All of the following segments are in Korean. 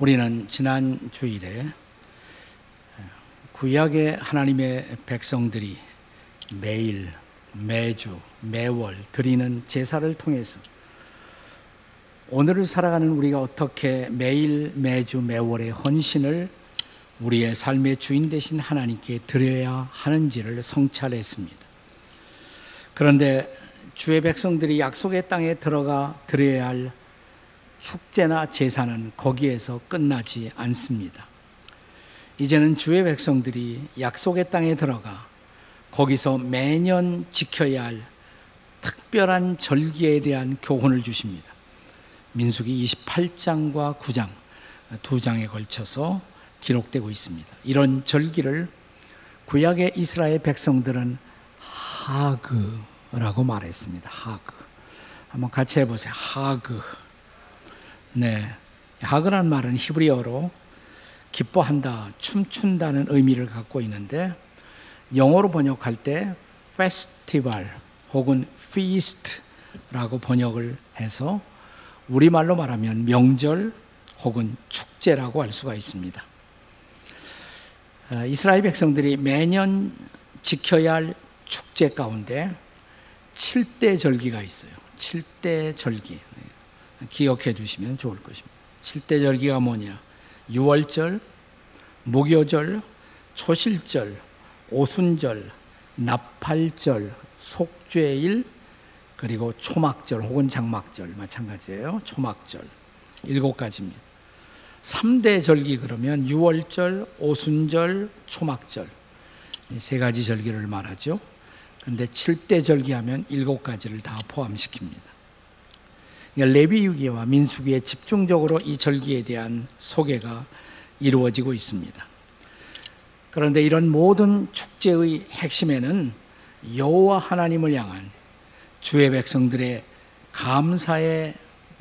우리는 지난 주일에 구약의 하나님의 백성들이 매일, 매주, 매월 드리는 제사를 통해서 오늘을 살아가는 우리가 어떻게 매일, 매주, 매월의 헌신을 우리의 삶의 주인 되신 하나님께 드려야 하는지를 성찰했습니다. 그런데 주의 백성들이 약속의 땅에 들어가 드려야 할 축제나 제사는 거기에서 끝나지 않습니다. 이제는 주의 백성들이 약속의 땅에 들어가 거기서 매년 지켜야 할 특별한 절기에 대한 교훈을 주십니다. 민수기 28장과 9장 두 장에 걸쳐서 기록되고 있습니다. 이런 절기를 구약의 이스라엘 백성들은 하그라고 말했습니다. 하그. 한번 같이 해보세요. 하그. 네. 하그란 말은 히브리어로 기뻐한다, 춤춘다는 의미를 갖고 있는데 영어로 번역할 때 festival 혹은 feast라고 번역을 해서 우리말로 말하면 명절 혹은 축제라고 할 수가 있습니다. 아, 이스라엘 백성들이 매년 지켜야 할 축제 가운데 7대 절기가 있어요. 7대 절기. 기억해 주시면 좋을 것입니다. 7대 절기가 뭐냐? 유월절, 무교절, 초실절, 오순절, 나팔절, 속죄일, 그리고 초막절 혹은 장막절 마찬가지예요. 초막절. 일곱 가지입니다. 3대 절기 그러면 유월절, 오순절, 초막절. 세 가지 절기를 말하죠. 근데 7대 절기 하면 일곱 가지를 다 포함시킵니다. 그러니까 레비유기와 민수기에 집중적으로 이 절기에 대한 소개가 이루어지고 있습니다. 그런데 이런 모든 축제의 핵심에는 여호와 하나님을 향한 주의 백성들의 감사의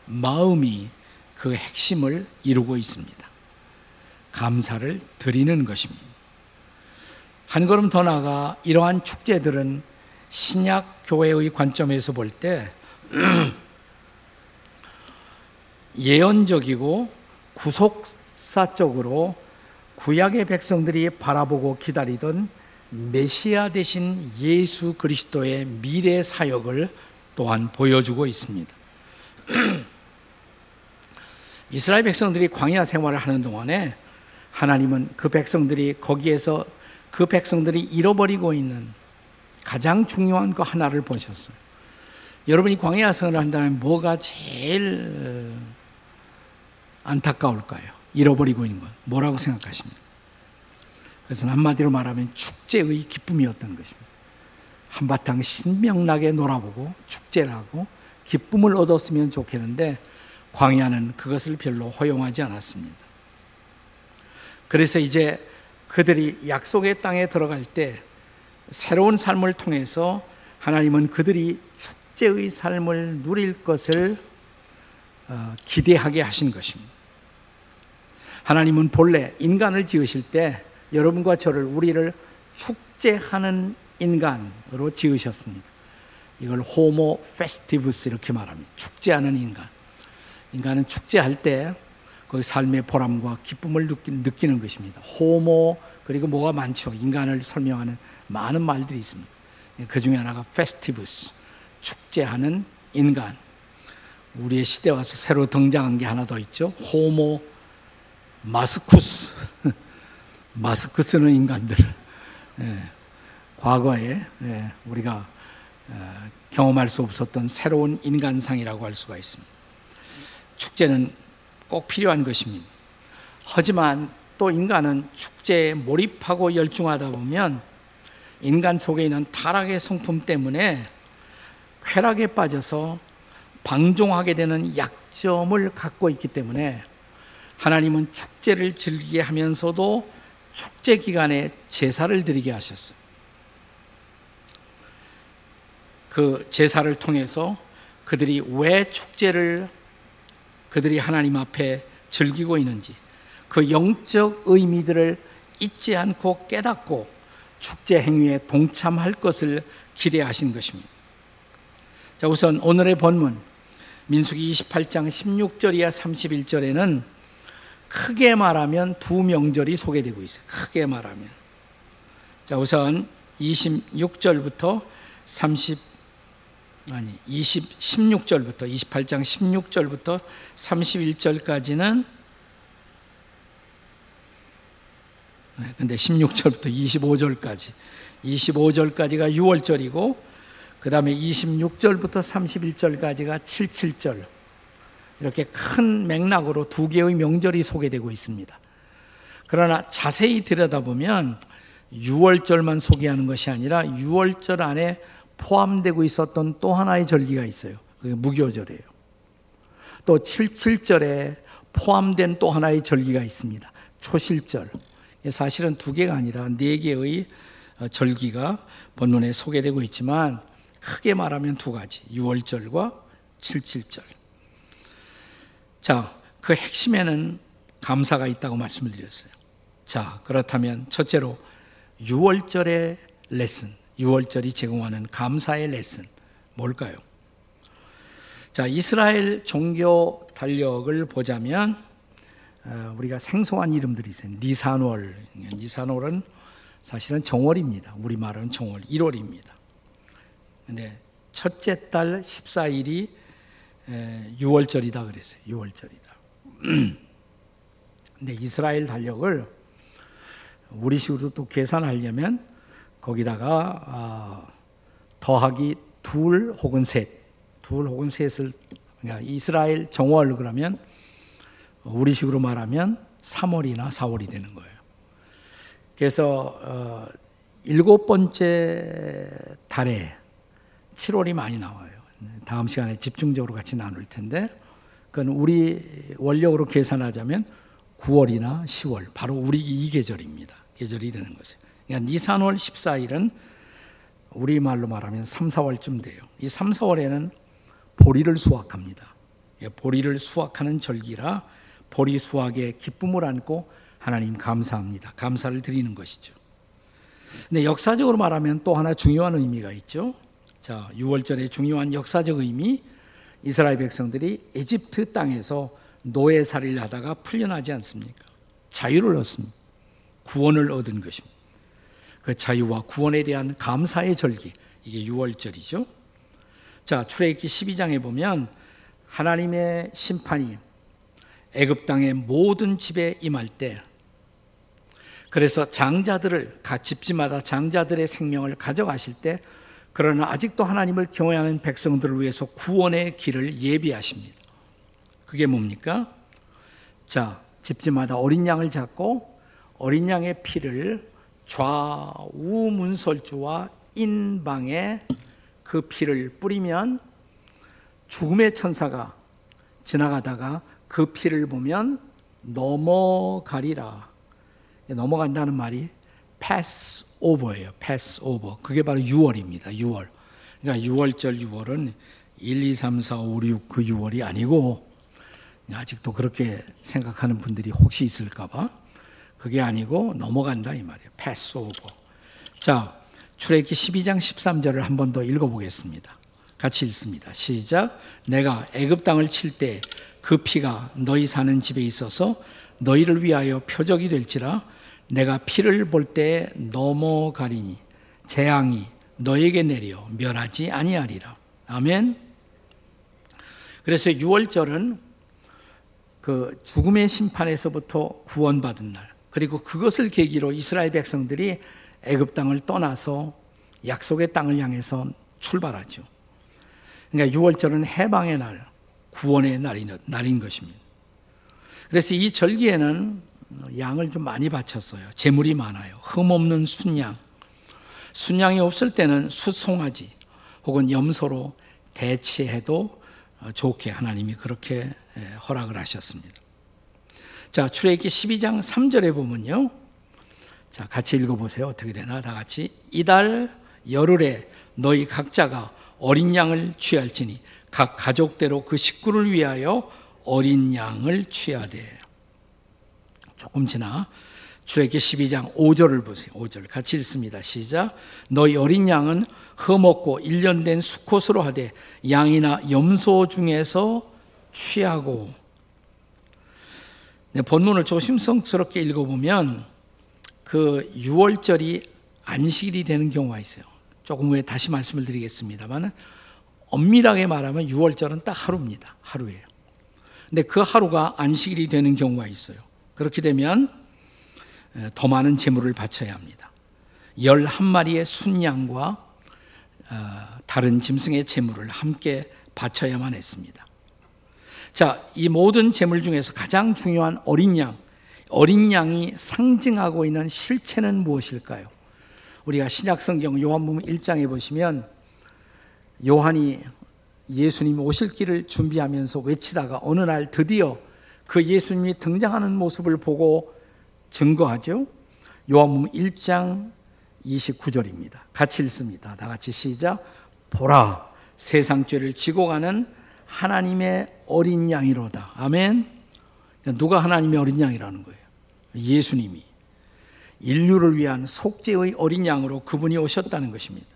마음이 그 핵심을 이루고 있습니다. 감사를 드리는 것입니다. 한 걸음 더 나아가 이러한 축제들은 신약 교회의 관점에서 볼때 예언적이고 구속사적으로 구약의 백성들이 바라보고 기다리던 메시아 대신 예수 그리스도의 미래 사역을 또한 보여주고 있습니다. 이스라엘 백성들이 광야 생활을 하는 동안에 하나님은 그 백성들이 거기에서 그 백성들이 잃어버리고 있는 가장 중요한 그 하나를 보셨어요. 여러분이 광야 생활을 한다면 뭐가 제일 안타까울까요? 잃어버리고 있는 것. 뭐라고 생각하십니까? 그래서 한마디로 말하면 축제의 기쁨이었던 것입니다. 한바탕 신명나게 놀아보고 축제를 하고 기쁨을 얻었으면 좋겠는데 광야는 그것을 별로 허용하지 않았습니다. 그래서 이제 그들이 약속의 땅에 들어갈 때 새로운 삶을 통해서 하나님은 그들이 축제의 삶을 누릴 것을 어, 기대하게 하신 것입니다. 하나님은 본래 인간을 지으실 때 여러분과 저를 우리를 축제하는 인간으로 지으셨습니다. 이걸 Homo Festivus 이렇게 말합니다. 축제하는 인간. 인간은 축제할 때 그 삶의 보람과 기쁨을 느끼 는 것입니다. 호모 그리고 뭐가 많죠. 인간을 설명하는 많은 말들이 있습니다. 그 중에 하나가 Festivus 축제하는 인간. 우리의 시대 와서 새로 등장한 게 하나 더 있죠. 호모 마스쿠스. 마스크 쓰는 인간들. 예, 과거에 예, 우리가 어, 경험할 수 없었던 새로운 인간상이라고 할 수가 있습니다. 축제는 꼭 필요한 것입니다. 하지만 또 인간은 축제에 몰입하고 열중하다 보면 인간 속에 있는 타락의 성품 때문에 쾌락에 빠져서 방종하게 되는 약점을 갖고 있기 때문에 하나님은 축제를 즐기게 하면서도 축제 기간에 제사를 드리게 하셨어요. 그 제사를 통해서 그들이 왜 축제를 그들이 하나님 앞에 즐기고 있는지 그 영적 의미들을 잊지 않고 깨닫고 축제 행위에 동참할 것을 기대하신 것입니다. 자, 우선 오늘의 본문 민수기 28장 16절이야 31절에는 크게 말하면 두 명절이 소개되고 있어요. 크게 말하면. 자, 우선 26절부터 30 아니 20 16절부터 28장 16절부터 31절까지는 네, 근데 16절부터 25절까지 25절까지가 6월절이고 그 다음에 26절부터 31절까지가 77절 이렇게 큰 맥락으로 두 개의 명절이 소개되고 있습니다. 그러나 자세히 들여다보면 6월절만 소개하는 것이 아니라 6월절 안에 포함되고 있었던 또 하나의 절기가 있어요. 그게 무교절이에요. 또 77절에 포함된 또 하나의 절기가 있습니다. 초실절. 사실은 두 개가 아니라 네 개의 절기가 본문에 소개되고 있지만 크게 말하면 두 가지. 6월절과 77절. 자, 그 핵심에는 감사가 있다고 말씀을 드렸어요. 자, 그렇다면 첫째로 6월절의 레슨, 6월절이 제공하는 감사의 레슨, 뭘까요? 자, 이스라엘 종교 달력을 보자면 어, 우리가 생소한 이름들이 있어요. 니산월. 니산월은 사실은 정월입니다. 우리말은 정월 1월입니다. 근데 첫째 달 14일이 6월절이다 그랬어요. 6월절이다. 근데 이스라엘 달력을 우리식으로 또 계산하려면 거기다가 아, 더하기 둘 혹은 셋, 둘 혹은 셋을 그러니까 이스라엘 정월 그러면 우리식으로 말하면 3월이나 4월이 되는 거예요. 그래서 어, 일곱 번째 달에 7월이 많이 나와요. 다음 시간에 집중적으로 같이 나눌 텐데, 그건 우리 원력으로 계산하자면 9월이나 10월, 바로 우리 이 계절입니다. 계절이 되는 거죠. 그러니까 니산월 14일은 우리 말로 말하면 3, 4월쯤 돼요. 이 3, 4월에는 보리를 수확합니다. 예, 보리를 수확하는 절기라 보리 수확에 기쁨을 안고 하나님 감사합니다. 감사를 드리는 것이죠. 근데 역사적으로 말하면 또 하나 중요한 의미가 있죠. 자, 6월절의 중요한 역사적 의미, 이스라엘 백성들이 에집트 땅에서 노예살이를 하다가 풀려나지 않습니까? 자유를 얻습니다. 구원을 얻은 것입니다. 그 자유와 구원에 대한 감사의 절기, 이게 6월절이죠. 자, 출애굽기 12장에 보면 하나님의 심판이 애굽 땅의 모든 집에 임할 때 그래서 장자들을 각 집집마다 장자들의 생명을 가져가실 때 그러나 아직도 하나님을 경외하는 백성들을 위해서 구원의 길을 예비하십니다. 그게 뭡니까? 자, 집집마다 어린 양을 잡고 어린 양의 피를 좌우 문설주와 인방에 그 피를 뿌리면 죽음의 천사가 지나가다가 그 피를 보면 넘어가리라. 넘어간다는 말이 pass over. 그게 바로 6월입니다. 6월. 그러니까 6월절 6월은 1, 2, 3, 4, 5, 6 그 6월이 아니고 아직도 그렇게 생각하는 분들이 혹시 있을까봐 그게 아니고 넘어간다 이 말이에요. pass over. 자, 출애굽기 12장 13절을 한 번 더 읽어보겠습니다. 같이 읽습니다. 시작. 내가 애굽 땅을 칠 때 그 피가 너희 사는 집에 있어서 너희를 위하여 표적이 될지라 내가 피를 볼 때 넘어가리니 재앙이 너에게 내려 멸하지 아니하리라. 아멘. 그래서 6월절은 그 죽음의 심판에서부터 구원받은 날. 그리고 그것을 계기로 이스라엘 백성들이 애굽 땅을 떠나서 약속의 땅을 향해서 출발하죠. 그러니까 6월절은 해방의 날, 구원의 날인, 날인 것입니다. 그래서 이 절기에는 양을 좀 많이 바쳤어요. 재물이 많아요. 흠 없는 순양. 순양이 없을 때는 숫송아지 혹은 염소로 대체해도 좋게 하나님이 그렇게 허락을 하셨습니다. 자, 출애굽기 12장 3절에 보면요. 자, 같이 읽어 보세요. 어떻게 되나? 다 같이 이달 열흘에 너희 각자가 어린 양을 취할지니 각 가족대로 그 식구를 위하여 어린 양을 취하되 조금 지나 출애기 12장 5절을 보세요. 5절 같이 읽습니다. 시작. 너희 어린 양은 흠없고 1년 된 수컷으로 하되 양이나 염소 중에서 취하고 네, 본문을 조심스럽게 읽어보면 그 6월절이 안식일이 되는 경우가 있어요. 조금 후에 다시 말씀을 드리겠습니다만 엄밀하게 말하면 6월절은 딱 하루입니다. 하루예요. 근데 그 하루가 안식일이 되는 경우가 있어요. 그렇게 되면 더 많은 재물을 바쳐야 합니다. 11마리의 순양과 어, 다른 짐승의 재물을 함께 바쳐야만 했습니다. 자, 이 모든 재물 중에서 가장 중요한 어린 양, 어린 양이 상징하고 있는 실체는 무엇일까요? 우리가 신약 성경 요한복음 1장에 보시면 요한이 예수님 오실 길을 준비하면서 외치다가 어느 날 드디어 그 예수님이 등장하는 모습을 보고 증거하죠. 요한복음 1장 29절입니다. 같이 읽습니다. 다 같이 시작. 보라, 세상 죄를 지고 가는 하나님의 어린 양이로다. 아멘. 누가 하나님의 어린 양이라는 거예요? 예수님이. 인류를 위한 속죄의 어린 양으로 그분이 오셨다는 것입니다.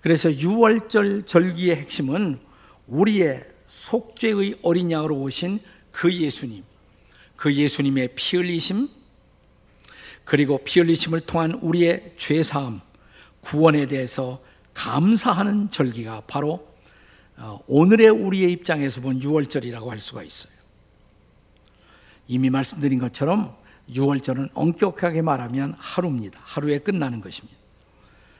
그래서 6월절 절기의 핵심은 우리의 속죄의 어린 양으로 오신 그 예수님, 그 예수님의 피 흘리심, 그리고 피 흘리심을 통한 우리의 죄 사함, 구원에 대해서 감사하는 절기가 바로 어, 오늘의 우리의 입장에서 본 6월절이라고 할 수가 있어요. 이미 말씀드린 것처럼 6월절은 엄격하게 말하면 하루입니다. 하루에 끝나는 것입니다.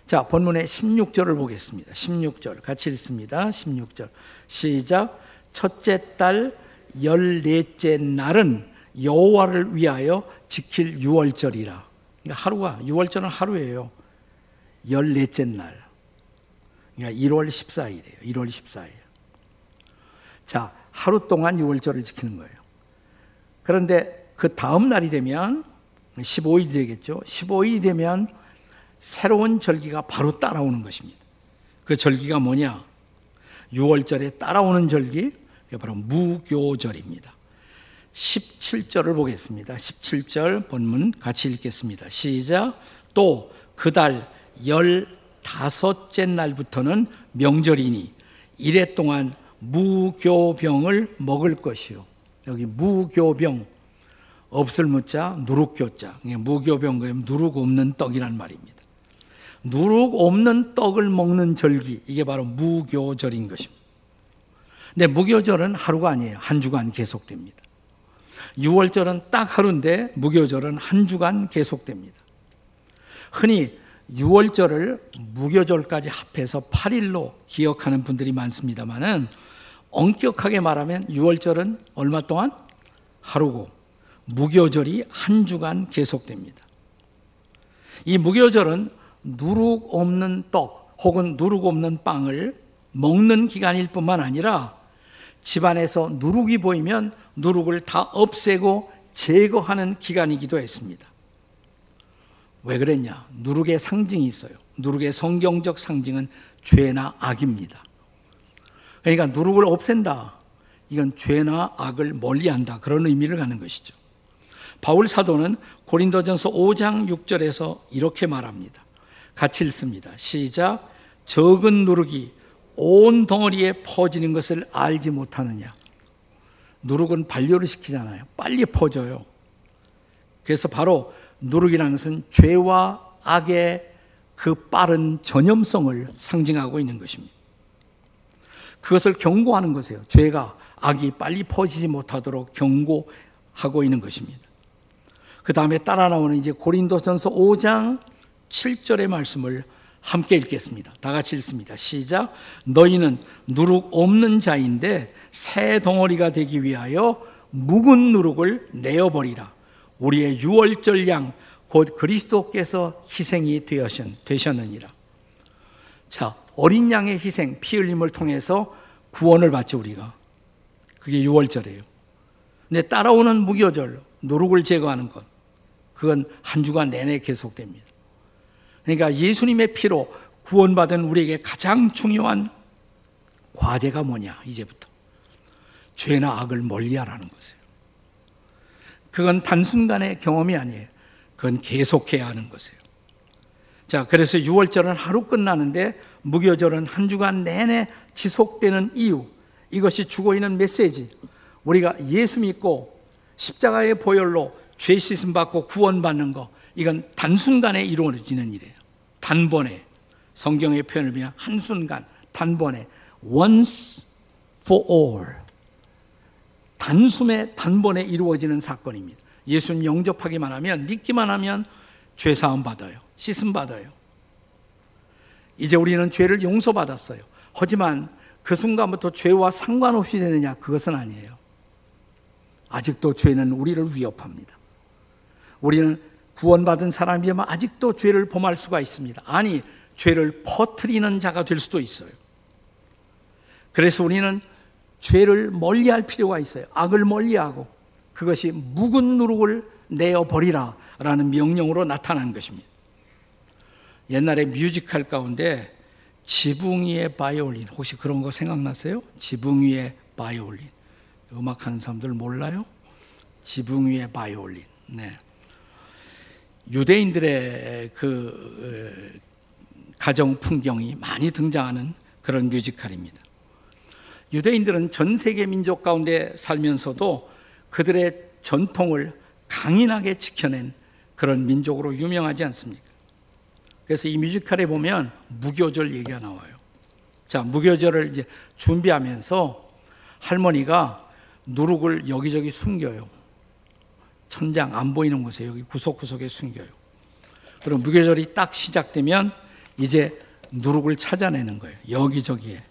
자, 본문의 16절을 보겠습니다. 16절 같이 읽습니다. 16절 시작. 첫째 달 열넷째 날은 여호와를 위하여 지킬 6월절이라. 그러니까 하루가 6월절은 하루예요. 열넷째 날. 그러니까 1월 14일이에요. 1월 14일. 자, 하루 동안 6월절을 지키는 거예요. 그런데 그 다음 날이 되면 15일이 되겠죠. 15일이 되면 새로운 절기가 바로 따라오는 것입니다. 그 절기가 뭐냐? 6월절에 따라오는 절기, 바로 무교절입니다. 17절을 보겠습니다. 17절 본문 같이 읽겠습니다. 시작. 또 그 달 열다섯째 날부터는 명절이니 이래 동안 무교병을 먹을 것이요. 여기 무교병 없을 무자 누룩교자 무교병 그러면 누룩 없는 떡이란 말입니다. 누룩 없는 떡을 먹는 절기 이게 바로 무교절인 것입니다. 근데 무교절은 하루가 아니에요. 한 주간 계속됩니다. 6월절은 딱 하루인데 무교절은 한 주간 계속됩니다. 흔히 6월절을 무교절까지 합해서 8일로 기억하는 분들이 많습니다만은 엄격하게 말하면 6월절은 얼마 동안 하루고 무교절이 한 주간 계속됩니다. 이 무교절은 누룩 없는 떡 혹은 누룩 없는 빵을 먹는 기간일 뿐만 아니라 집안에서 누룩이 보이면 누룩을 다 없애고 제거하는 기간이기도 했습니다. 왜 그랬냐? 누룩의 상징이 있어요. 누룩의 성경적 상징은 죄나 악입니다. 그러니까 누룩을 없앤다. 이건 죄나 악을 멀리한다. 그런 의미를 갖는 것이죠. 바울 사도는 고린도전서 5장 6절에서 이렇게 말합니다. 같이 읽습니다. 시작. 적은 누룩이 온 덩어리에 퍼지는 것을 알지 못하느냐. 누룩은 반려를 시키잖아요. 빨리 퍼져요. 그래서 바로 누룩이라는 것은 죄와 악의 그 빠른 전염성을 상징하고 있는 것입니다. 그것을 경고하는 것이에요. 죄가 악이 빨리 퍼지지 못하도록 경고하고 있는 것입니다. 그 다음에 따라 나오는 이제 고린도전서 5장 7절의 말씀을 함께 읽겠습니다. 다 같이 읽습니다. 시작. 너희는 누룩 없는 자인데 새 덩어리가 되기 위하여 묵은 누룩을 내어버리라. 우리의 유월절 양, 곧 그리스도께서 희생이 되셨느니라. 자, 어린 양의 희생, 피 흘림을 통해서 구원을 받죠, 우리가. 그게 유월절이에요. 근데 따라오는 무교절, 누룩을 제거하는 것, 그건 한 주간 내내 계속됩니다. 그러니까 예수님의 피로 구원받은 우리에게 가장 중요한 과제가 뭐냐, 이제부터. 죄나 악을 멀리 하라는 것이에요. 그건 단순간의 경험이 아니에요. 그건 계속해야 하는 것이에요. 자, 그래서 6월절은 하루 끝나는데 무교절은 한 주간 내내 지속되는 이유, 이것이 주고 있는 메시지. 우리가 예수 믿고 십자가의 보혈로 죄 씻음 받고 구원받는 거 이건 단순간에 이루어지는 일이에요. 단번에 성경의 표현을 보면 한순간 단번에 once for all 단숨에 단번에 이루어지는 사건입니다. 예수님 영접하기만 하면 믿기만 하면 죄 사함 받아요. 씻음 받아요. 이제 우리는 죄를 용서받았어요. 하지만 그 순간부터 죄와 상관없이 되느냐? 그것은 아니에요. 아직도 죄는 우리를 위협합니다. 우리는 구원받은 사람이면 아직도 죄를 범할 수가 있습니다. 아니, 죄를 퍼뜨리는 자가 될 수도 있어요. 그래서 우리는 죄를 멀리 할 필요가 있어요. 악을 멀리 하고 그것이 묵은 누룩을 내어 버리라 라는 명령으로 나타난 것입니다. 옛날에 뮤지컬 가운데 지붕 위의 바이올린 혹시 그런 거 생각나세요? 지붕 위의 바이올린 음악하는 사람들 몰라요? 지붕 위의 바이올린 네. 유대인들의 그 가정 풍경이 많이 등장하는 그런 뮤지컬입니다. 유대인들은 전 세계 민족 가운데 살면서도 그들의 전통을 강인하게 지켜낸 그런 민족으로 유명하지 않습니까? 그래서 이 뮤지컬에 보면 무교절 얘기가 나와요. 자, 무교절을 이제 준비하면서 할머니가 누룩을 여기저기 숨겨요. 천장 안 보이는 곳에 여기 구석구석에 숨겨요. 그럼 무교절이 딱 시작되면 이제 누룩을 찾아내는 거예요. 여기저기에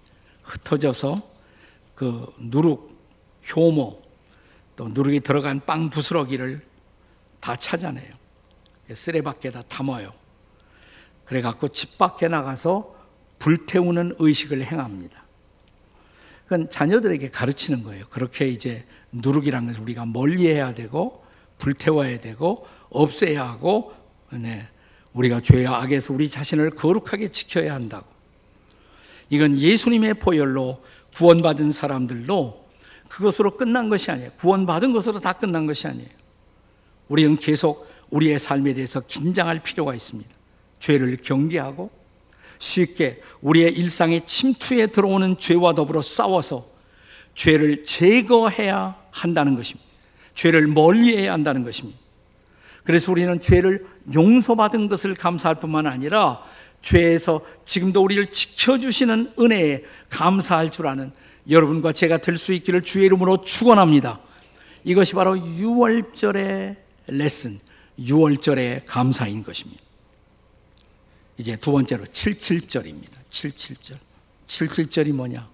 흩어져서 그 누룩, 효모, 또 누룩이 들어간 빵 부스러기를 다 찾아내요. 쓰레받게다 담아요. 그래갖고 집 밖에 나가서 불태우는 의식을 행합니다. 그건 자녀들에게 가르치는 거예요. 그렇게 이제 누룩이라는 것을 우리가 멀리 해야 되고, 불태워야 되고, 없애야 하고, 네. 우리가 죄와 악에서 우리 자신을 거룩하게 지켜야 한다고. 이건 예수님의 보혈로 구원받은 사람들도 그것으로 끝난 것이 아니에요. 구원받은 것으로 다 끝난 것이 아니에요. 우리는 계속 우리의 삶에 대해서 긴장할 필요가 있습니다. 죄를 경계하고 쉽게 우리의 일상에 침투해 들어오는 죄와 더불어 싸워서 죄를 제거해야 한다는 것입니다. 죄를 멀리해야 한다는 것입니다. 그래서 우리는 죄를 용서받은 것을 감사할 뿐만 아니라 죄에서 지금도 우리를 지켜주시는 은혜에 감사할 줄 아는 여러분과 제가 될 수 있기를 주의 이름으로 축원합니다. 이것이 바로 6월절의 레슨, 6월절의 감사인 것입니다. 이제 두 번째로 77절입니다. 77절. 77절이 뭐냐?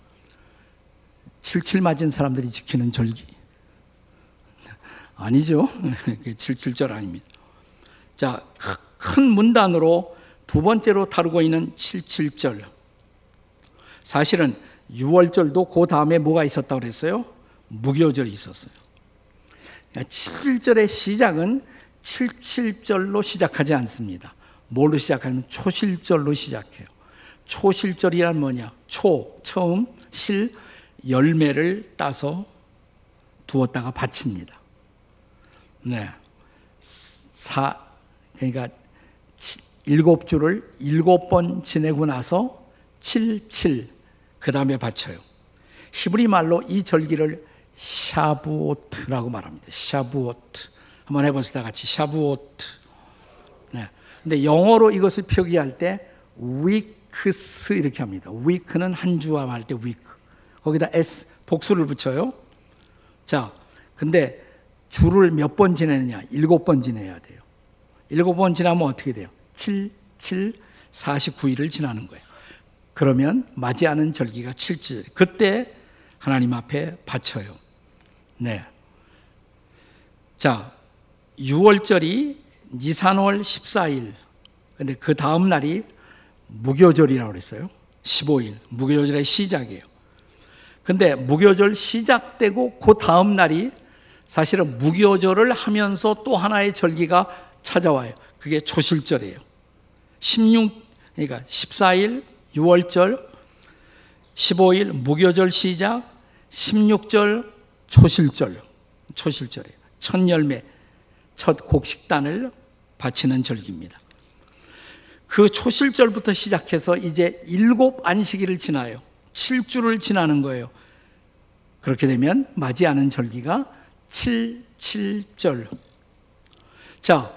77 맞은 사람들이 지키는 절기. 아니죠. 77절 아닙니다. 자, 큰 문단으로 두 번째로 다루고 있는 77절. 사실은 6월절도 그 다음에 뭐가 있었다고 그랬어요? 무교절이 있었어요. 7절의 시작은 77절로 시작하지 않습니다. 뭘로 시작하냐면 초실절로 시작해요. 초실절이란 뭐냐? 초, 처음, 실, 열매를 따서 두었다가 바칩니다. 네. 사, 그러니까 일곱 줄을 일곱 번 지내고 나서 7, 7, 그 다음에 바쳐요. 히브리 말로 이 절기를 שבועות라고 말합니다. שבועות. 한번 해보세요. 다 같이. שבועות. 네. 근데 영어로 이것을 표기할 때 weeks 이렇게 합니다. week는 한 주와 할때 week. 거기다 s 복수를 붙여요. 자, 근데 주를 몇번 지내느냐? 일곱 번 지내야 돼요. 일곱 번 지나면 어떻게 돼요? 7, 7, 49일을 지나는 거예요. 그러면 맞이하는 절기가 7절. 그때 하나님 앞에 바쳐요. 네. 자, 6월절이 니산월 14일. 근데 그 다음 날이 무교절이라고 그랬어요. 15일. 무교절의 시작이에요. 근데 무교절 시작되고 그 다음 날이 사실은 무교절을 하면서 또 하나의 절기가 찾아와요. 그게 초실절이에요. 16, 그러니까 14일 6월절, 15일 무교절 시작, 16절 초실절, 초실절이에요. 첫 열매, 첫 곡식단을 바치는 절기입니다. 그 초실절부터 시작해서 이제 일곱 안식일을 지나요. 7주를 지나는 거예요. 그렇게 되면 맞이 하는 절기가 7, 7절. 자,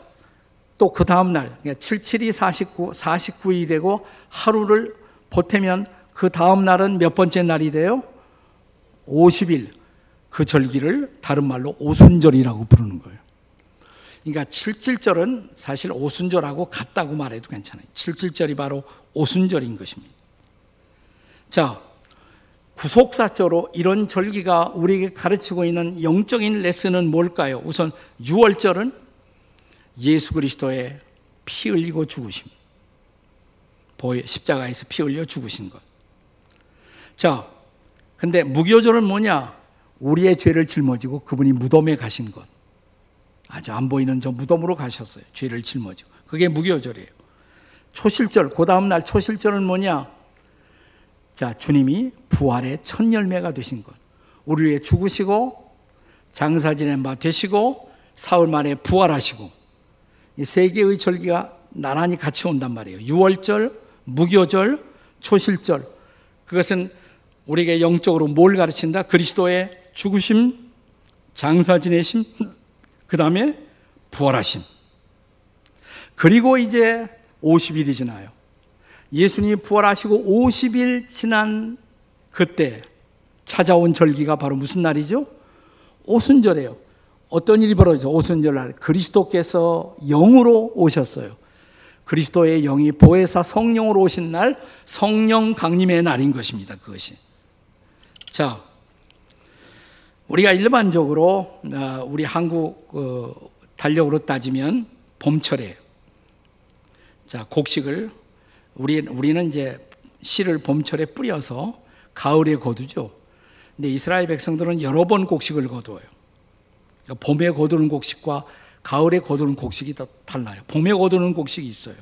또 그 다음날, 77이 49, 49이 되고 하루를 보태면 그 다음날은 몇 번째 날이 돼요? 50일. 그 절기를 다른 말로 오순절이라고 부르는 거예요. 그러니까 77절은 사실 오순절하고 같다고 말해도 괜찮아요. 77절이 바로 오순절인 것입니다. 자, 구속사조로 이런 절기가 우리에게 가르치고 있는 영적인 레슨은 뭘까요? 우선 6월절은 예수 그리스도의 피 흘리고 죽으심. 십자가에서 피 흘려 죽으신 것. 자, 근데 무교절은 뭐냐? 우리의 죄를 짊어지고 그분이 무덤에 가신 것. 아주 안 보이는 저 무덤으로 가셨어요. 죄를 짊어지고. 그게 무교절이에요. 초실절, 그 다음날 초실절은 뭐냐? 자, 주님이 부활의 첫 열매가 되신 것. 우리 위해 죽으시고 장사 지낸 바 되시고 사흘 만에 부활하시고 이 세 개의 절기가 나란히 같이 온단 말이에요. 6월절, 무교절, 초실절. 그것은 우리에게 영적으로 뭘 가르친다? 그리스도의 죽으심, 장사 지내심, 그 다음에 부활하심. 그리고 이제 50일이 지나요. 예수님이 부활하시고 50일 지난 그때 찾아온 절기가 바로 무슨 날이죠? 오순절이에요. 어떤 일이 벌어져서 오순절 날 그리스도께서 영으로 오셨어요. 그리스도의 영이 보혜사 성령으로 오신 날 성령 강림의 날인 것입니다. 그것이. 자, 우리가 일반적으로 어, 우리 한국 어, 달력으로 따지면 봄철에 자 곡식을 우리 우리는 이제 씨를 봄철에 뿌려서 가을에 거두죠. 근데 이스라엘 백성들은 여러 번 곡식을 거두어요. 그러니까 봄에 거두는 곡식과 가을에 거두는 곡식이 더 달라요. 봄에 거두는 곡식이 있어요.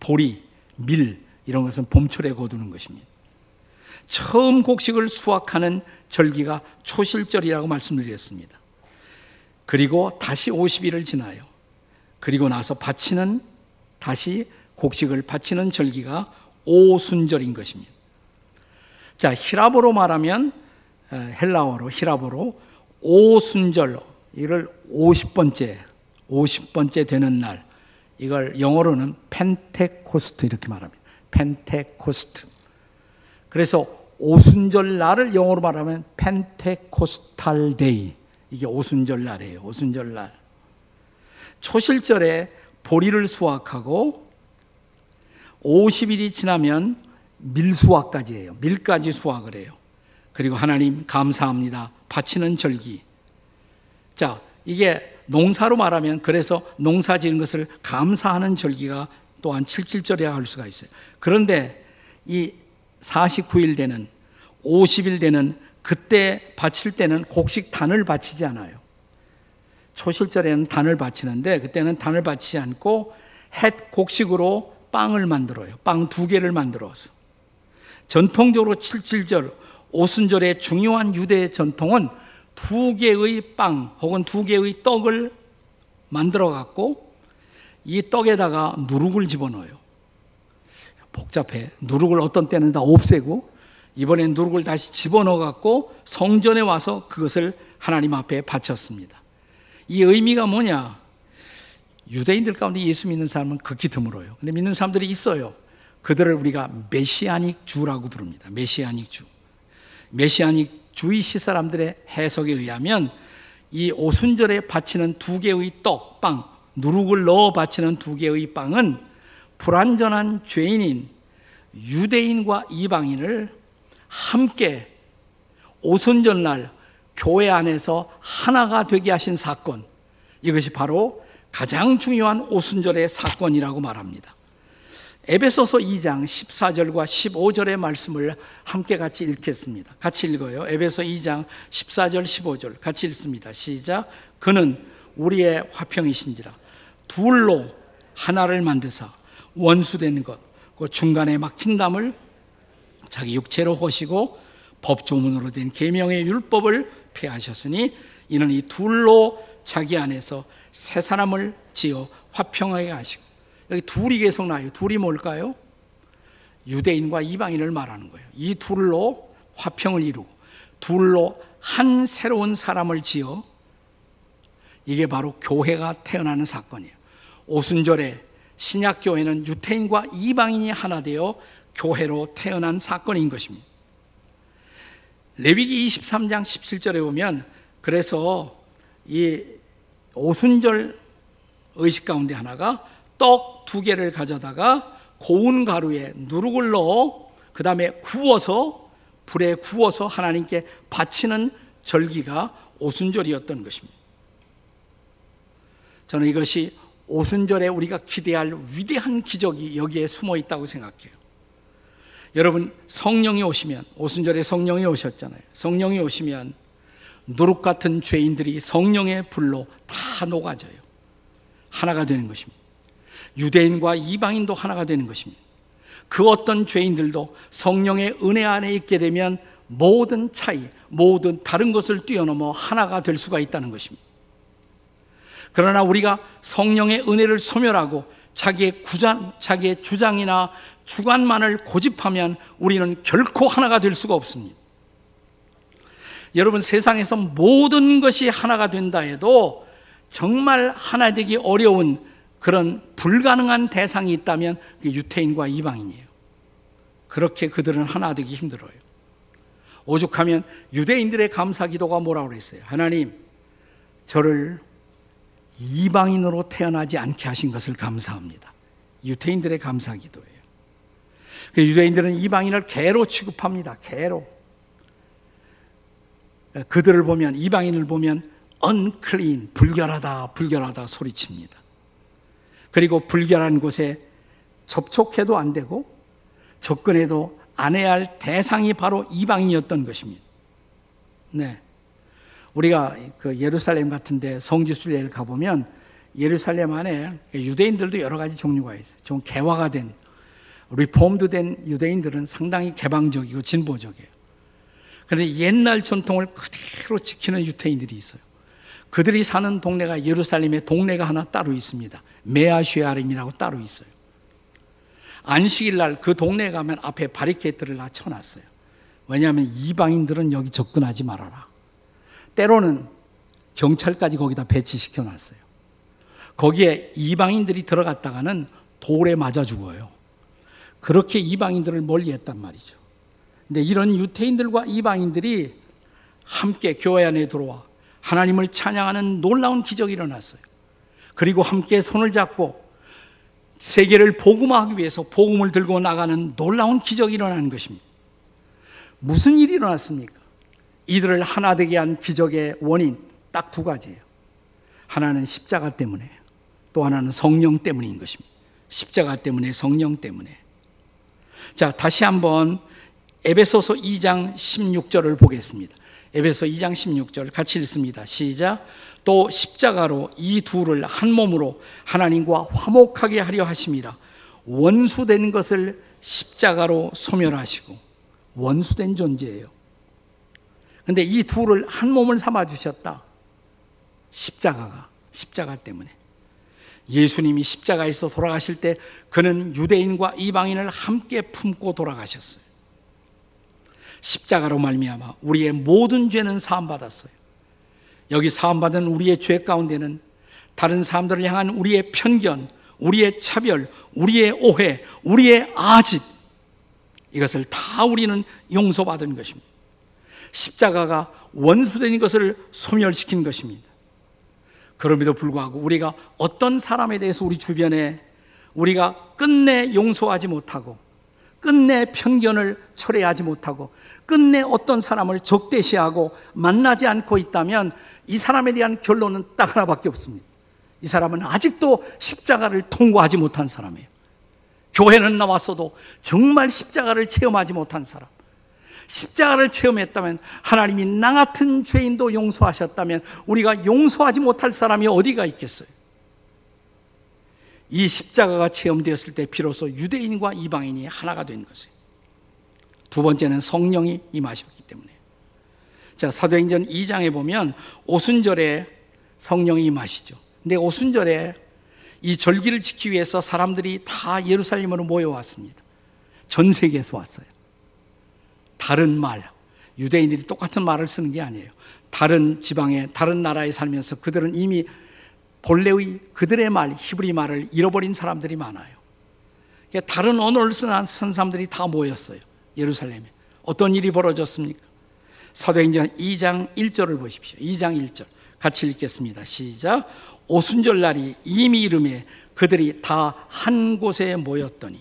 보리, 밀 이런 것은 봄철에 거두는 것입니다. 처음 곡식을 수확하는 절기가 초실절이라고 말씀드렸습니다. 그리고 다시 50일을 지나요. 그리고 나서 바치는 다시 곡식을 바치는 절기가 오순절인 것입니다. 자, 히라보로 말하면 헬라어로 히라보로 오순절 이걸 50번째 50번째 되는 날 이걸 영어로는 Pentecost 이렇게 말합니다. Pentecost. 그래서 오순절 날을 영어로 말하면 Pentecostal day. 이게 오순절 날이에요. 오순절 날. 초실절에 보리를 수확하고 50일이 지나면 밀수확까지 해요. 밀까지 수확을 해요. 그리고 하나님 감사합니다. 바치는 절기. 자, 이게 농사로 말하면 그래서 농사 지은 것을 감사하는 절기가 또한 77절이야 할 수가 있어요. 그런데 이 49일 되는 50일 되는 그때 바칠 때는 곡식 단을 바치지 않아요. 초실절에는 단을 바치는데 그때는 단을 바치지 않고 햇 곡식으로 빵을 만들어요. 빵 두 개를 만들어서. 전통적으로 77절 오순절의 중요한 유대 전통은 두 개의 빵 혹은 두 개의 떡을 만들어 갖고 이 떡에다가 누룩을 집어넣어요. 복잡해. 누룩을 어떤 때는 다 없애고 이번엔 누룩을 다시 집어넣어 갖고 성전에 와서 그것을 하나님 앞에 바쳤습니다. 이 의미가 뭐냐? 유대인들 가운데 예수 믿는 사람은 극히 드물어요. 근데 믿는 사람들이 있어요. 그들을 우리가 메시아닉 주라고 부릅니다. 메시아닉 주. 메시아닉 주의 시 사람들의 해석에 의하면 이 오순절에 바치는 두 개의 떡, 빵, 누룩을 넣어 바치는 두 개의 빵은 불완전한 죄인인 유대인과 이방인을 함께 오순절날 교회 안에서 하나가 되게 하신 사건. 이것이 바로 가장 중요한 오순절의 사건이라고 말합니다. 에베소서 2장 14절과 15절의 말씀을 함께 같이 읽겠습니다. 같이 읽어요. 에베소 2장 14절 15절 같이 읽습니다. 시작. 그는 우리의 화평이신지라 둘로 하나를 만드사 원수된 것, 그 중간에 막힌 담을 자기 육체로 호시고 법조문으로 된 계명의 율법을 폐하셨으니 이는 이 둘로 자기 안에서 새 사람을 지어 화평하게 하시고 여기 둘이 계속 나요. 둘이 뭘까요? 유대인과 이방인을 말하는 거예요. 이 둘로 화평을 이루고 둘로 한 새로운 사람을 지어 이게 바로 교회가 태어나는 사건이에요. 오순절에 신약 교회는 유태인과 이방인이 하나 되어 교회로 태어난 사건인 것입니다. 레위기 23장 17절에 보면 그래서 이 오순절 의식 가운데 하나가 떡 두 개를 가져다가 고운 가루에 누룩을 넣어 그 다음에 구워서 불에 구워서 하나님께 바치는 절기가 오순절이었던 것입니다. 저는 이것이 오순절에 우리가 기대할 위대한 기적이 여기에 숨어 있다고 생각해요. 여러분, 성령이 오시면, 오순절에 성령이 오셨잖아요. 성령이 오시면 누룩 같은 죄인들이 성령의 불로 다 녹아져요. 하나가 되는 것입니다. 유대인과 이방인도 하나가 되는 것입니다. 그 어떤 죄인들도 성령의 은혜 안에 있게 되면 모든 차이, 모든 다른 것을 뛰어넘어 하나가 될 수가 있다는 것입니다. 그러나 우리가 성령의 은혜를 소멸하고 자기의 구장, 자기의 주장이나 주관만을 고집하면 우리는 결코 하나가 될 수가 없습니다. 여러분 세상에서 모든 것이 하나가 된다 해도 정말 하나 되기 어려운 그런 불가능한 대상이 있다면 유태인과 이방인이에요. 그렇게 그들은 하나 되기 힘들어요. 오죽하면 유대인들의 감사 기도가 뭐라고 그랬어요? 하나님, 저를 이방인으로 태어나지 않게 하신 것을 감사합니다. 유태인들의 감사 기도예요. 그 유대인들은 이방인을 개로 취급합니다. 개로. 그들을 보면 이방인을 보면 unclean, 불결하다, 불결하다 소리칩니다. 그리고 불결한 곳에 접촉해도 안 되고 접근해도 안 해야 할 대상이 바로 이방인이었던 것입니다. 네. 우리가 그 예루살렘 같은데 성지순례를 가보면 예루살렘 안에 유대인들도 여러 가지 종류가 있어요. 좀 개화가 된, reformed 된 유대인들은 상당히 개방적이고 진보적이에요. 그런데 옛날 전통을 그대로 지키는 유태인들이 있어요. 그들이 사는 동네가 예루살렘에 동네가 하나 따로 있습니다. 메아쉐아림이라고 따로 있어요. 안식일 날 그 동네에 가면 앞에 바리케이트를 다 쳐놨어요. 왜냐하면 이방인들은 여기 접근하지 말아라. 때로는 경찰까지 거기다 배치시켜 놨어요. 거기에 이방인들이 들어갔다가는 돌에 맞아 죽어요. 그렇게 이방인들을 멀리 했단 말이죠. 근데 이런 유태인들과 이방인들이 함께 교회 안에 들어와 하나님을 찬양하는 놀라운 기적이 일어났어요. 그리고 함께 손을 잡고 세계를 복음화하기 위해서 복음을 들고 나가는 놀라운 기적이 일어나는 것입니다. 무슨 일이 일어났습니까? 이들을 하나 되게 한 기적의 원인 딱 두 가지예요. 하나는 십자가 때문에 또 하나는 성령 때문인 것입니다. 십자가 때문에 성령 때문에. 자, 다시 한번 에베소서 2장 16절을 보겠습니다. 에베소 2장 16절 같이 읽습니다. 시작. 또 십자가로 이 둘을 한 몸으로 하나님과 화목하게 하려 하심이라. 원수된 것을 십자가로 소멸하시고 원수된 존재예요. 근데 이 둘을 한 몸을 삼아 주셨다. 십자가가 십자가 때문에 예수님이 십자가에서 돌아가실 때 그는 유대인과 이방인을 함께 품고 돌아가셨어요. 십자가로 말미암아 우리의 모든 죄는 사함 받았어요. 여기 사함 받은 우리의 죄 가운데는 다른 사람들을 향한 우리의 편견, 우리의 차별, 우리의 오해, 우리의 아집 이것을 다 우리는 용서받은 것입니다. 십자가가 원수된 것을 소멸시킨 것입니다. 그럼에도 불구하고 우리가 어떤 사람에 대해서 우리 주변에 우리가 끝내 용서하지 못하고 끝내 편견을 철회하지 못하고 끝내 어떤 사람을 적대시하고 만나지 않고 있다면 이 사람에 대한 결론은 딱 하나밖에 없습니다. 이 사람은 아직도 십자가를 통과하지 못한 사람이에요. 교회는 나왔어도 정말 십자가를 체험하지 못한 사람. 십자가를 체험했다면 하나님이 나 같은 죄인도 용서하셨다면 우리가 용서하지 못할 사람이 어디가 있겠어요? 이 십자가가 체험되었을 때 비로소 유대인과 이방인이 하나가 된 것이에요. 두 번째는 성령이 임하셨기 때문에. 자, 사도행전 2장에 보면 오순절에 성령이 임하시죠. 근데 오순절에 이 절기를 지키기 위해서 사람들이 다 예루살렘으로 모여왔습니다. 전 세계에서 왔어요. 다른 말, 유대인들이 똑같은 말을 쓰는 게 아니에요. 다른 지방에 다른 나라에 살면서 그들은 이미 본래의 그들의 말 히브리 말을 잃어버린 사람들이 많아요. 그러니까 다른 언어를 쓰는 사람들이 다 모였어요. 예루살렘에. 어떤 일이 벌어졌습니까? 사도행전 2장 1절을 보십시오. 2장 1절. 같이 읽겠습니다. 시작. 오순절 날이 이미 이름에 그들이 다 한 곳에 모였더니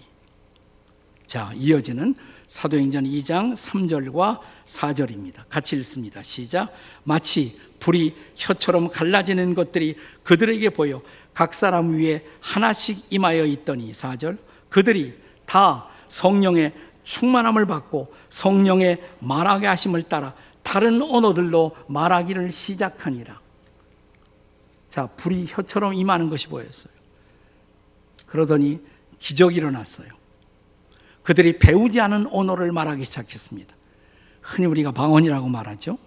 자, 이어지는 사도행전 2장 3절과 4절입니다. 같이 읽습니다. 시작. 마치 불이 혀처럼 갈라지는 것들이 그들에게 보여 각 사람 위에 하나씩 임하여 있더니 4절. 그들이 다 성령의 충만함을 받고 성령의 말하게 하심을 따라 다른 언어들로 말하기를 시작하니라. 자, 불이 혀처럼 임하는 것이 보였어요. 그러더니 기적이 일어났어요. 그들이 배우지 않은 언어를 말하기 시작했습니다. 흔히 우리가 방언이라고 말하죠.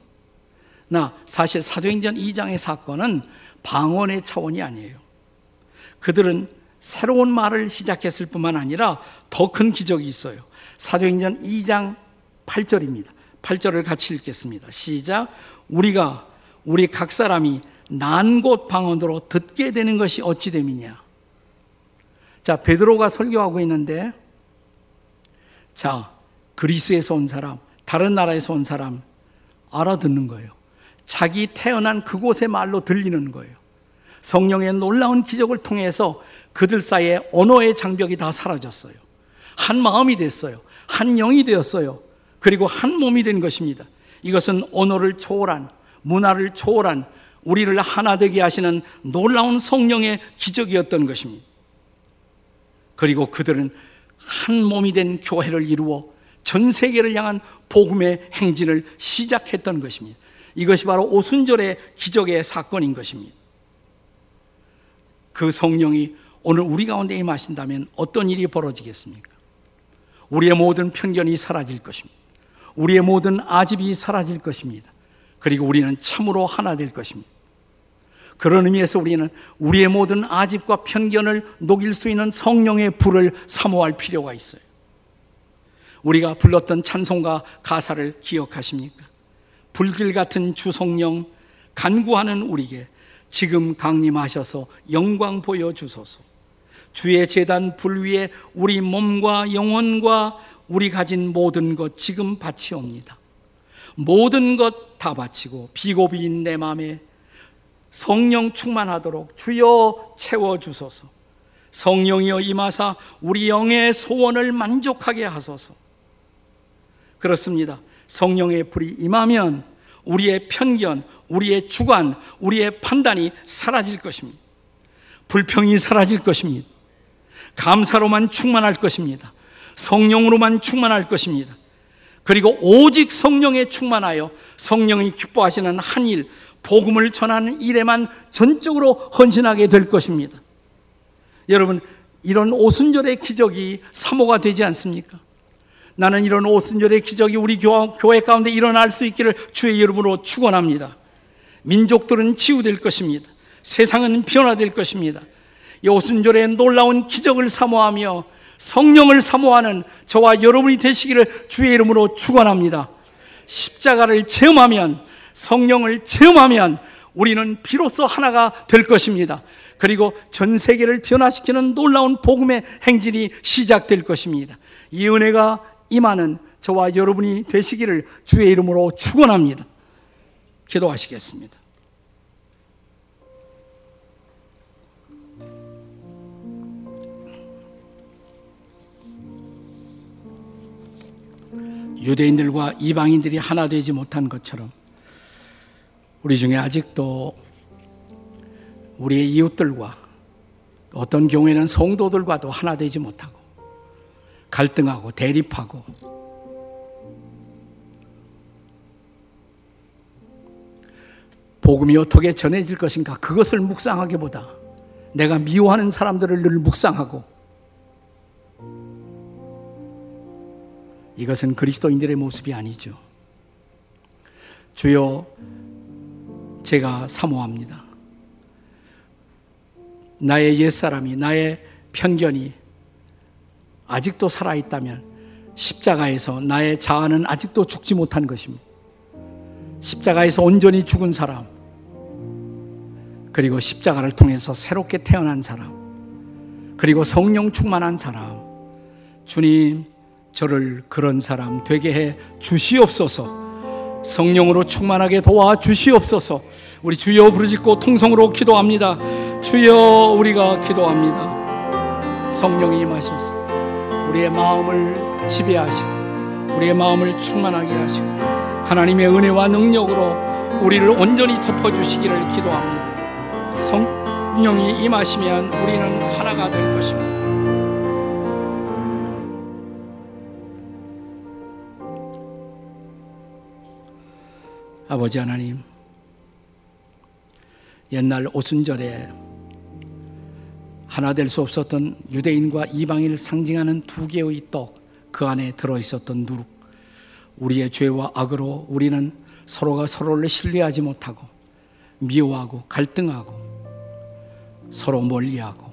나 사실 사도행전 2장의 사건은 방언의 차원이 아니에요. 그들은 새로운 말을 시작했을 뿐만 아니라 더 큰 기적이 있어요. 사도행전 2장 8절입니다. 8절을 같이 읽겠습니다. 시작. 우리가 우리 각 사람이 난 곳 방언으로 듣게 되는 것이 어찌 됨이냐. 자, 베드로가 설교하고 있는데 자, 그리스에서 온 사람, 다른 나라에서 온 사람 알아듣는 거예요. 자기 태어난 그곳의 말로 들리는 거예요. 성령의 놀라운 기적을 통해서 그들 사이에 언어의 장벽이 다 사라졌어요. 한 마음이 됐어요. 한 영이 되었어요. 그리고 한 몸이 된 것입니다. 이것은 언어를 초월한, 문화를 초월한 우리를 하나 되게 하시는 놀라운 성령의 기적이었던 것입니다. 그리고 그들은 한 몸이 된 교회를 이루어 전 세계를 향한 복음의 행진을 시작했던 것입니다. 이것이 바로 오순절의 기적의 사건인 것입니다. 그 성령이 오늘 우리 가운데 임하신다면 어떤 일이 벌어지겠습니까? 우리의 모든 편견이 사라질 것입니다. 우리의 모든 아집이 사라질 것입니다. 그리고 우리는 참으로 하나 될 것입니다. 그런 의미에서 우리는 우리의 모든 아집과 편견을 녹일 수 있는 성령의 불을 사모할 필요가 있어요. 우리가 불렀던 찬송가 가사를 기억하십니까? 불길 같은 주성령 간구하는 우리에게 지금 강림하셔서 영광 보여 주소서. 주의 재단 불 위에 우리 몸과 영혼과 우리 가진 모든 것 지금 바치옵니다. 모든 것 다 바치고 비고비인 내 마음에 성령 충만하도록 주여 채워 주소서. 성령이여 임하사 우리 영의 소원을 만족하게 하소서. 그렇습니다. 성령의 불이 임하면 우리의 편견, 우리의 주관, 우리의 판단이 사라질 것입니다. 불평이 사라질 것입니다. 감사로만 충만할 것입니다. 성령으로만 충만할 것입니다. 그리고 오직 성령에 충만하여 성령이 기뻐하시는 한 일, 복음을 전하는 일에만 전적으로 헌신하게 될 것입니다. 여러분, 이런 오순절의 기적이 사모가 되지 않습니까? 나는 이런 오순절의 기적이 우리 교회 가운데 일어날 수 있기를 주의 이름으로 축원합니다. 민족들은 치유될 것입니다. 세상은 변화될 것입니다. 이 오순절의 놀라운 기적을 사모하며 성령을 사모하는 저와 여러분이 되시기를 주의 이름으로 축원합니다. 십자가를 체험하면 성령을 체험하면 우리는 비로소 하나가 될 것입니다. 그리고 전 세계를 변화시키는 놀라운 복음의 행진이 시작될 것입니다. 이 은혜가 임하는 저와 여러분이 되시기를 주의 이름으로 축원합니다. 기도하시겠습니다. 유대인들과 이방인들이 하나 되지 못한 것처럼 우리 중에 아직도 우리의 이웃들과 어떤 경우에는 성도들과도 하나 되지 못하고 갈등하고 대립하고 복음이 어떻게 전해질 것인가 그것을 묵상하기보다 내가 미워하는 사람들을 늘 묵상하고 이것은 그리스도인들의 모습이 아니죠. 주여 제가 사모합니다. 나의 옛사람이, 나의 편견이 아직도 살아있다면 십자가에서 나의 자아는 아직도 죽지 못한 것입니다. 십자가에서 온전히 죽은 사람, 그리고 십자가를 통해서 새롭게 태어난 사람, 그리고 성령 충만한 사람, 주님, 저를 그런 사람 되게 해 주시옵소서. 성령으로 충만하게 도와 주시옵소서. 우리 주여 부르짖고 통성으로 기도합니다. 주여 우리가 기도합니다. 성령이 임하셔서 우리의 마음을 지배하시고 우리의 마음을 충만하게 하시고 하나님의 은혜와 능력으로 우리를 온전히 덮어 주시기를 기도합니다. 성령이 임하시면 우리는 하나가 될 것입니다. 아버지 하나님, 옛날 오순절에 하나 될 수 없었던 유대인과 이방인을 상징하는 두 개의 떡, 그 안에 들어 있었던 누룩. 우리의 죄와 악으로 우리는 서로가 서로를 신뢰하지 못하고 미워하고 갈등하고 서로 멀리하고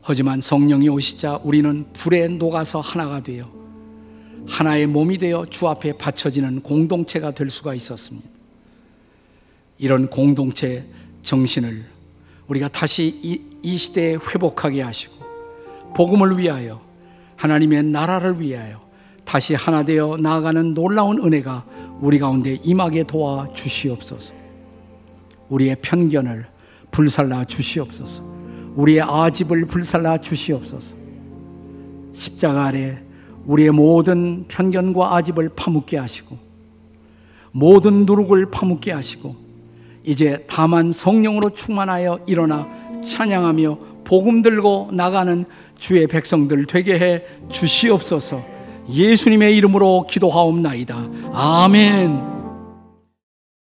하지만 성령이 오시자 우리는 불에 녹아서 하나가 되어 하나의 몸이 되어 주 앞에 바쳐지는 공동체가 될 수가 있었습니다. 이런 공동체 정신을 우리가 다시 이, 이 시대에 회복하게 하시고 복음을 위하여 하나님의 나라를 위하여 다시 하나 되어 나아가는 놀라운 은혜가 우리 가운데 임하게 도와 주시옵소서. 우리의 편견을 불살라 주시옵소서. 우리의 아집을 불살라 주시옵소서. 십자가 아래 우리의 모든 편견과 아집을 파묻게 하시고 모든 누룩을 파묻게 하시고 이제 다만 성령으로 충만하여 일어나 찬양하며 복음 들고 나가는 주의 백성들 되게 해 주시옵소서 예수님의 이름으로 기도하옵나이다. 아멘.